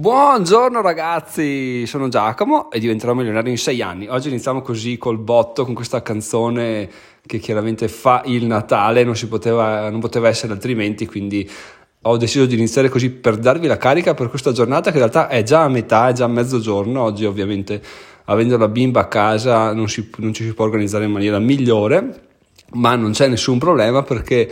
Buongiorno ragazzi, sono Giacomo e diventerò milionario in sei anni. Oggi iniziamo così col botto con questa canzone che chiaramente fa il Natale, non, poteva, non poteva essere altrimenti, quindi ho deciso di iniziare così per darvi la carica per questa giornata che in realtà è già a metà, è già a mezzogiorno. Oggi ovviamente avendo la bimba a casa non, si, non ci si può organizzare in maniera migliore, ma non c'è nessun problema perché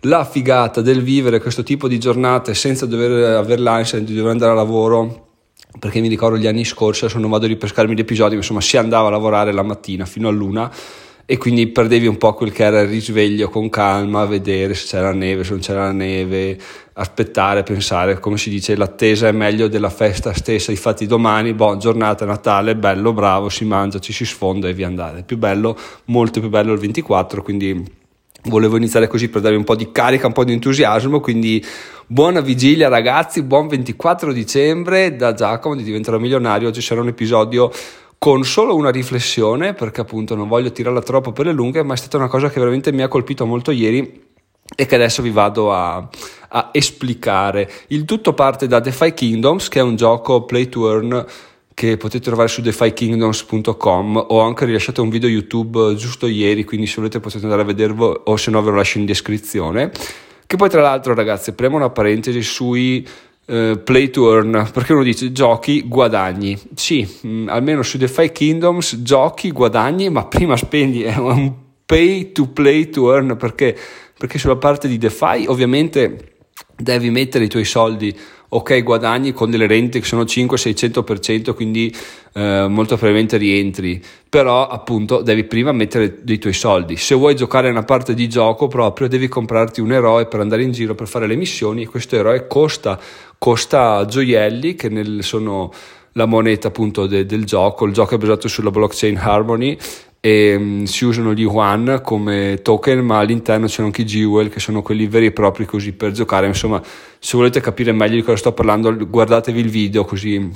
la figata del vivere questo tipo di giornate senza dover avere l'ansia di dover andare a lavoro perché mi ricordo gli anni scorsi adesso non vado a ripescarmi gli episodi ma insomma si andava a lavorare la mattina fino a luna e quindi perdevi un po' quel che era il risveglio con calma, vedere se c'era neve, se non c'era neve, aspettare, pensare, come si dice, l'attesa è meglio della festa stessa, infatti domani, buon giornata Natale, bello, bravo, si mangia, ci si sfonda e via andare, più bello, molto più bello il 24, quindi volevo iniziare così per darvi un po' di carica, un po' di entusiasmo, quindi buona vigilia ragazzi, buon 24 dicembre da Giacomo di Diventerò Milionario, oggi sarà un episodio con solo una riflessione, perché appunto non voglio tirarla troppo per le lunghe, ma è stata una cosa che veramente mi ha colpito molto ieri e che adesso vi vado a, a esplicare. Il tutto parte da DeFi Kingdoms, che è un gioco play to earn che potete trovare su defykingdoms.com ho anche rilasciato un video YouTube giusto ieri, quindi se volete potete andare a vederlo o se no ve lo lascio in descrizione. Che poi tra l'altro ragazzi, apriamo una parentesi sui Uh, play to earn perché uno dice giochi guadagni sì mh, mm, almeno su DeFi Kingdoms giochi guadagni ma prima spendi è un pay to play to earn perché perché sulla parte di DeFi ovviamente devi mettere i tuoi soldi ok guadagni con delle rente che sono 5-600% quindi eh, molto probabilmente rientri. Però appunto devi prima mettere dei tuoi soldi. Se vuoi giocare una parte di gioco proprio devi comprarti un eroe per andare in giro per fare le missioni e questo eroe costa costa gioielli che nel, sono la moneta appunto de, del gioco. Il gioco è basato sulla blockchain Harmony e um, si usano gli Yuan come token, ma all'interno c'erano anche i Jewel che sono quelli veri e propri così per giocare. Insomma, se volete capire meglio di cosa sto parlando, guardatevi il video così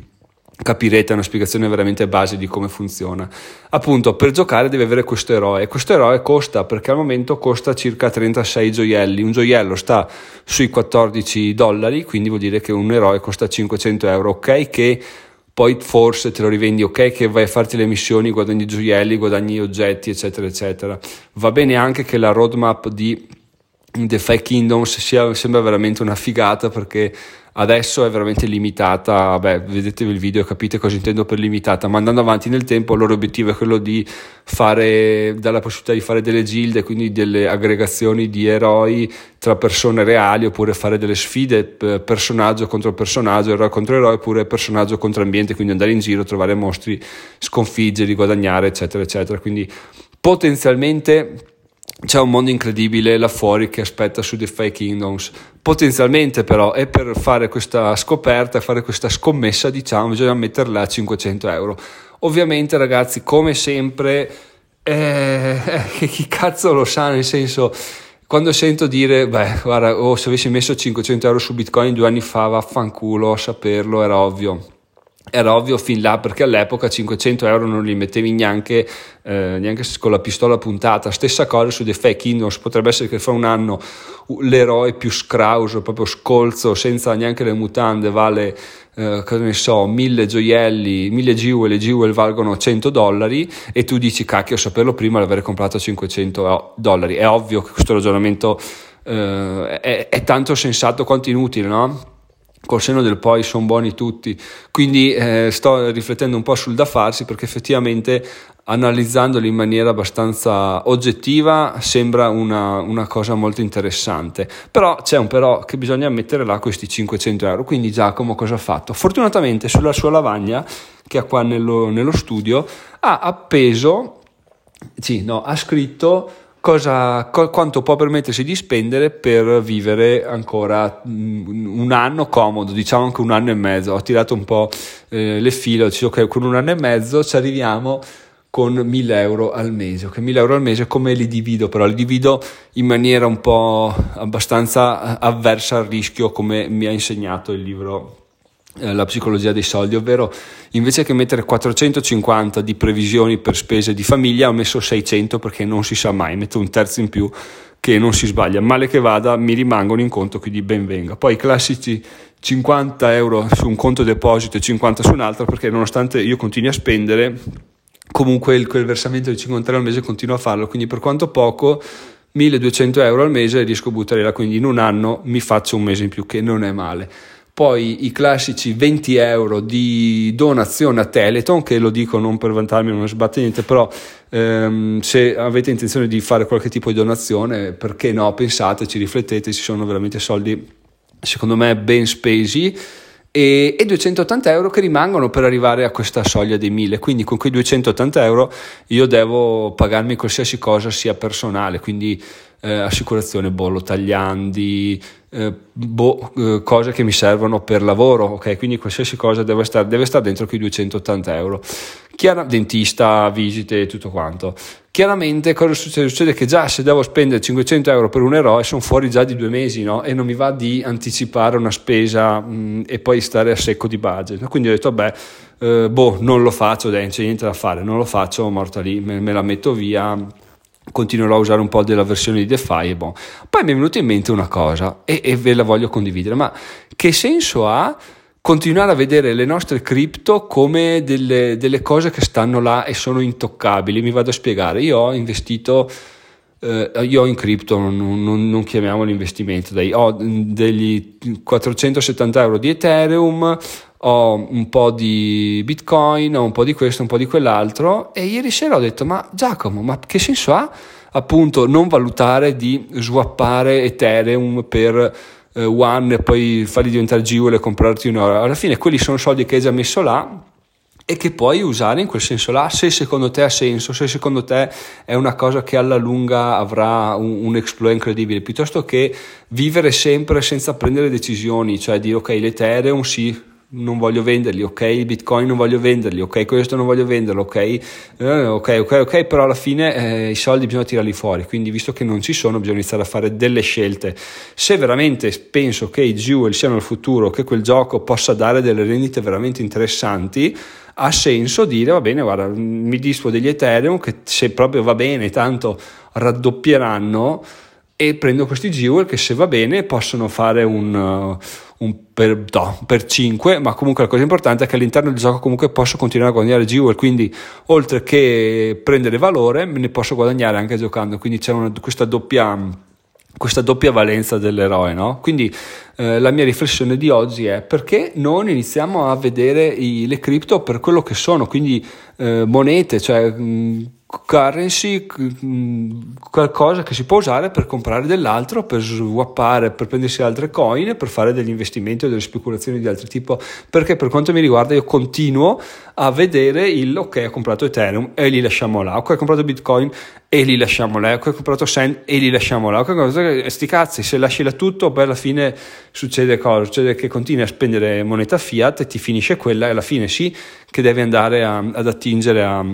capirete una spiegazione veramente base di come funziona. Appunto, per giocare devi avere questo eroe. Questo eroe costa, perché al momento costa circa 36 gioielli. Un gioiello sta sui 14 dollari, quindi vuol dire che un eroe costa 500 euro, ok? Che poi forse te lo rivendi ok che vai a farti le missioni, guadagni gioielli, guadagni oggetti eccetera eccetera. Va bene anche che la roadmap di The Five Kingdoms sia, sembra veramente una figata perché adesso è veramente limitata, beh, vedetevi il video e capite cosa intendo per limitata, ma andando avanti nel tempo il loro obiettivo è quello di fare, dare la possibilità di fare delle gilde, quindi delle aggregazioni di eroi tra persone reali, oppure fare delle sfide personaggio contro personaggio, eroe contro eroe, oppure personaggio contro ambiente, quindi andare in giro, trovare mostri, sconfiggerli, guadagnare, eccetera, eccetera. Quindi potenzialmente c'è un mondo incredibile là fuori che aspetta su Fake Kingdoms. Potenzialmente, però, è per fare questa scoperta, fare questa scommessa, diciamo, bisogna metterla a 500 euro. Ovviamente, ragazzi, come sempre, eh, eh, chi cazzo lo sa, nel senso quando sento dire, beh, guarda, oh, se avessi messo 500 euro su Bitcoin due anni fa, vaffanculo, a saperlo, era ovvio era ovvio fin là perché all'epoca 500 euro non li mettevi neanche, eh, neanche con la pistola puntata. Stessa cosa su The Fake Kingdoms, potrebbe essere che fra un anno l'eroe più scrauso, proprio scolzo, senza neanche le mutande, vale, eh, cosa ne so, mille gioielli, mille jewel, e jewel valgono 100 dollari e tu dici cacchio, saperlo prima l'avrei comprato a 500 dollari. È ovvio che questo ragionamento eh, è, è tanto sensato quanto inutile, no? Col seno del poi sono buoni tutti, quindi eh, sto riflettendo un po' sul da farsi perché effettivamente analizzandoli in maniera abbastanza oggettiva sembra una, una, cosa molto interessante, però c'è un però che bisogna mettere là questi 500 euro, quindi Giacomo cosa ha fatto? Fortunatamente sulla sua lavagna che ha qua nello, nello studio ha appeso, sì, no, ha scritto cosa, co- quanto può permettersi di spendere per vivere ancora mm, un anno comodo, diciamo anche un anno e mezzo. Ho tirato un po' eh, le file, ho detto ok, con un anno e mezzo ci arriviamo con 1000 euro al mese. Ok, 1000 euro al mese come li divido? Però li divido in maniera un po' abbastanza avversa al rischio, come mi ha insegnato il libro eh, la psicologia dei soldi, ovvero invece che mettere 450 di previsioni per spese di famiglia ho messo 600 perché non si sa mai, metto un terzo in più che non si sbaglia, male che vada mi rimangono in conto quindi ben venga. Poi i classici 50 euro su un conto deposito e 50 su un altro perché nonostante io continui a spendere comunque il, quel versamento di 50 euro al mese continuo a farlo, quindi per quanto poco 1200 euro al mese riesco a buttare là, quindi in un anno mi faccio un mese in più che non è male poi i classici 20 euro di donazione a Teleton, che lo dico non per vantarmi, non sbatte niente, però ehm, se avete intenzione di fare qualche tipo di donazione, perché no? Pensateci, riflettete, ci sono veramente soldi, secondo me, ben spesi. E, e 280 euro che rimangono per arrivare a questa soglia dei 1000 quindi con quei 280 euro io devo pagarmi qualsiasi cosa sia personale quindi eh, assicurazione bollo tagliandi eh, boh, eh, cose che mi servono per lavoro, ok? Quindi qualsiasi cosa deve stare, deve stare dentro quei 280 euro. Chiara, dentista, visite, tutto quanto. Chiaramente cosa succede? Succede che già se devo spendere 500 euro per un eroe sono fuori già di due mesi, no? E non mi va di anticipare una spesa mh, e poi stare a secco di budget. Quindi ho detto, vabbè, eh, boh, non lo faccio, dai, non c'è niente da fare, non lo faccio, morta lì, me, me la metto via continuerò a usare un po' della versione di DeFi e bon. Poi mi è venuta in mente una cosa e, e ve la voglio condividere, ma che senso ha continuare a vedere le nostre cripto come delle, delle cose che stanno là e sono intoccabili? Mi vado a spiegare, io ho investito... Uh, io in cripto, non, non, non chiamiamolo investimento, dai, ho degli 470 euro di Ethereum, ho un po' di bitcoin, ho un po' di questo, un po' di quell'altro e ieri sera ho detto ma Giacomo, ma che senso ha appunto non valutare di swappare Ethereum per eh, One e poi farli diventare Jewel e comprarti un oro? Alla fine quelli sono soldi che hai già messo là e che puoi usare in quel senso là, se secondo te ha senso, se secondo te è una cosa che alla lunga avrà un, un exploit incredibile, piuttosto che vivere sempre senza prendere decisioni, cioè dire ok l'Ethereum sì, non voglio venderli, ok, il bitcoin non voglio venderli, ok, questo non voglio venderlo, ok, eh, ok, ok, ok, però alla fine eh, i soldi bisogna tirarli fuori, quindi visto che non ci sono bisogna iniziare a fare delle scelte. Se veramente penso che i jewel siano il futuro, che quel gioco possa dare delle rendite veramente interessanti, ha senso dire va bene, guarda, mi dispo degli Ethereum che se proprio va bene, tanto raddoppieranno e prendo questi jewel che se va bene possono fare un, uh, un per, no, per 5 ma comunque la cosa importante è che all'interno del gioco comunque posso continuare a guadagnare jewel quindi oltre che prendere valore me ne posso guadagnare anche giocando quindi c'è una, questa doppia questa doppia valenza dell'eroe, no? Quindi eh, la mia riflessione di oggi è perché non iniziamo a vedere i, le cripto per quello che sono, quindi eh, monete, cioè mh, currency, qualcosa che si può usare per comprare dell'altro, per swappare, per prendersi altre coin, per fare degli investimenti o delle speculazioni di altro tipo. Perché per quanto mi riguarda io continuo a vedere il ok, ho comprato Ethereum e li lasciamo là, ok, ho comprato Bitcoin e li lasciamo là, ok, ho comprato Sand e li lasciamo là, ok, sti cazzi, se lasci là tutto, poi alla fine succede cosa? Succede che continui a spendere moneta fiat e ti finisce quella e alla fine sì che devi andare a, ad attingere a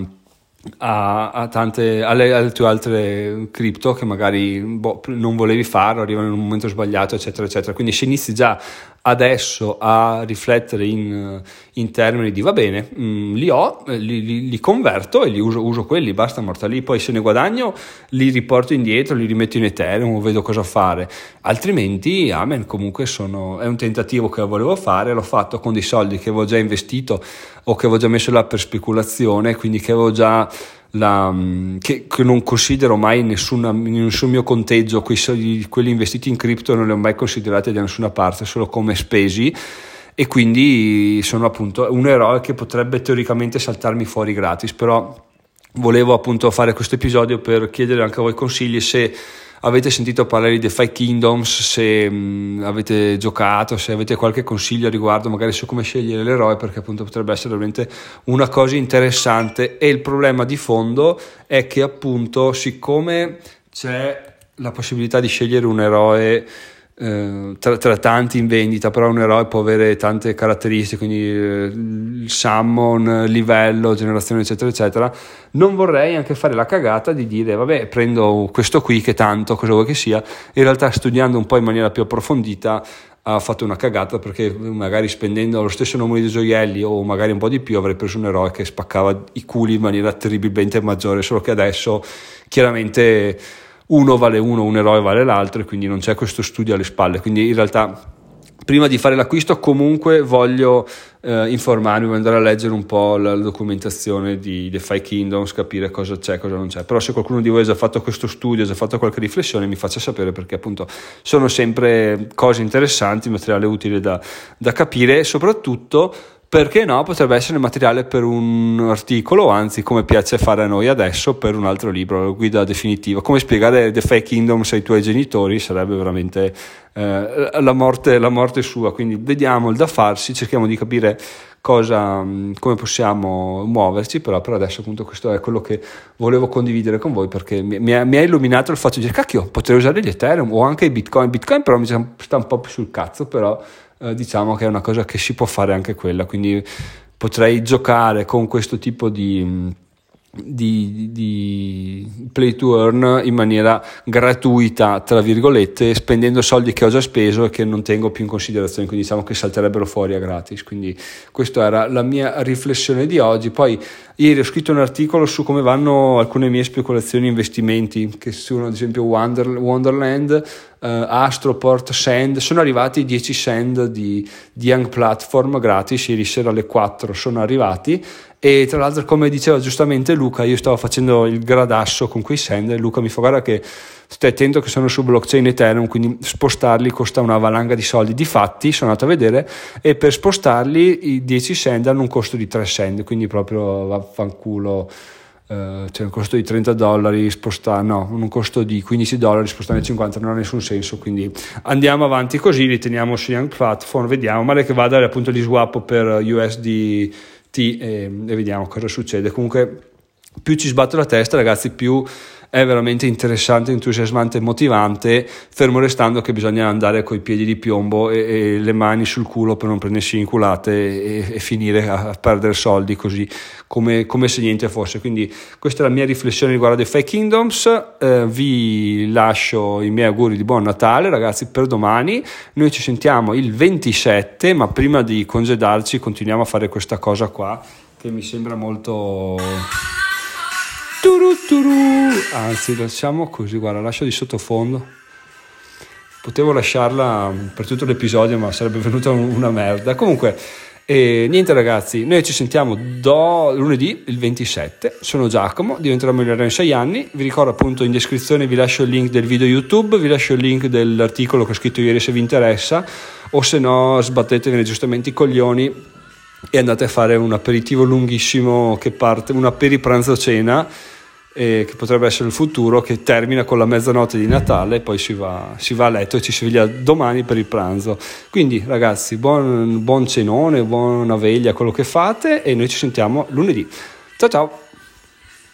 a, a tante, alle, alle, tue altre cripto che magari boh, non volevi fare, arrivano in un momento sbagliato, eccetera, eccetera. Quindi se inizi già adesso a riflettere in, in termini di va bene, mh, mm, li ho, li, li, li, converto e li uso, uso quelli, basta morta lì, poi se ne guadagno li riporto indietro, li rimetto in Ethereum, vedo cosa fare, altrimenti amen, comunque sono, è un tentativo che volevo fare, l'ho fatto con dei soldi che avevo già investito o che avevo già messo là per speculazione, quindi che avevo già la, mm, che, che, non considero mai nessuna, nessun mio conteggio, quei soldi, quelli investiti in cripto non li ho mai considerati da nessuna parte, solo come spesi. E quindi sono appunto un eroe che potrebbe teoricamente saltarmi fuori gratis, però volevo appunto fare questo episodio per chiedere anche a voi consigli se avete sentito parlare di DeFi Kingdoms, se mh, avete giocato, se avete qualche consiglio a riguardo, magari su come scegliere l'eroe, perché appunto potrebbe essere veramente una cosa interessante. E il problema di fondo è che appunto, siccome c'è la possibilità di scegliere un eroe tra, tra, tanti in vendita, però un eroe può avere tante caratteristiche, quindi eh, summon, livello, generazione, eccetera, eccetera. Non vorrei anche fare la cagata di dire, vabbè, prendo questo qui che tanto, cosa vuoi che sia, in realtà studiando un po' in maniera più approfondita ha fatto una cagata perché magari spendendo lo stesso numero di gioielli o magari un po' di più avrei preso un eroe che spaccava i culi in maniera terribilmente maggiore, solo che adesso chiaramente uno vale uno, un eroe vale l'altro e quindi non c'è questo studio alle spalle, quindi in realtà prima di fare l'acquisto comunque voglio eh, informarmi, voglio andare a leggere un po' la, documentazione di The Five Kingdoms, capire cosa c'è, cosa non c'è. Però se qualcuno di voi ha già fatto questo studio, ha già fatto qualche riflessione, mi faccia sapere perché appunto sono sempre cose interessanti, materiale utile da, da capire e soprattutto perché no, potrebbe essere materiale per un articolo, anzi come piace fare a noi adesso, per un altro libro, la guida definitiva. Come spiegare The Fake Kingdoms ai tuoi genitori sarebbe veramente eh, la, morte, la morte sua, quindi vediamo il da farsi, cerchiamo di capire cosa, come possiamo muoverci, però per adesso appunto questo è quello che volevo condividere con voi perché mi ha, illuminato il fatto di dire cacchio, potrei usare gli Ethereum o anche i Bitcoin, Bitcoin però mi sta un po' più sul cazzo, però eh, diciamo che è una cosa che si può fare anche quella, quindi potrei giocare con questo tipo di di, di, play to earn in maniera gratuita, tra virgolette, spendendo soldi che ho già speso e che non tengo più in considerazione, quindi diciamo che salterebbero fuori a gratis. Quindi questa era la mia riflessione di oggi. Poi ieri ho scritto un articolo su come vanno alcune mie speculazioni e investimenti, che sono ad esempio Wonder, Wonderland, Astroport, Sand, sono arrivati 10 Sand di, di Young Platform gratis, ieri sera alle 4 sono arrivati. E tra l'altro come diceva giustamente Luca io stavo facendo il gradasso con quei send. E Luca mi fa guarda che stai attento che sono su blockchain Ethereum quindi spostarli costa una valanga di soldi. Difatti sono andato a vedere e per spostarli i 10 send hanno un costo di 3 send quindi proprio vaffanculo Uh, c'è un costo di 30 dollari spostare, no, un costo di 15 dollari spostare 50 non ha nessun senso, quindi andiamo avanti così, li teniamo su Young Platform, vediamo, male che vada appunto gli swap per USD e, e vediamo cosa succede. Comunque più ci sbatto la testa ragazzi più è veramente interessante, entusiasmante e motivante, fermo restando che bisogna andare coi piedi di piombo e, e le mani sul culo per non prendersi inculate e, e finire a, a, perdere soldi così come, come, se niente fosse. Quindi questa è la mia riflessione riguardo ai Fake Kingdoms, eh, vi lascio i miei auguri di buon Natale ragazzi per domani, noi ci sentiamo il 27, ma prima di congedarci continuiamo a fare questa cosa qua che mi sembra molto. Anzi, lasciamo così, guarda, lascio di sottofondo. Potevo lasciarla per tutto l'episodio, ma sarebbe venuta una merda. Comunque, eh, niente ragazzi, noi ci sentiamo do, lunedì il 27. Sono Giacomo, diventerò migliore in 6 anni. Vi ricordo appunto in descrizione vi lascio il link del video YouTube, vi lascio il link dell'articolo che ho scritto ieri se vi interessa, o se no sbattetevene giustamente i coglioni e andate a fare un aperitivo lunghissimo che parte, un aperipranzo cena eh, che potrebbe essere il futuro, che termina con la mezzanotte di Natale poi si va, si va a letto e ci si sveglia domani per il pranzo. Quindi ragazzi, buon, buon cenone, buona veglia, quello che fate e noi ci sentiamo lunedì. Ciao ciao!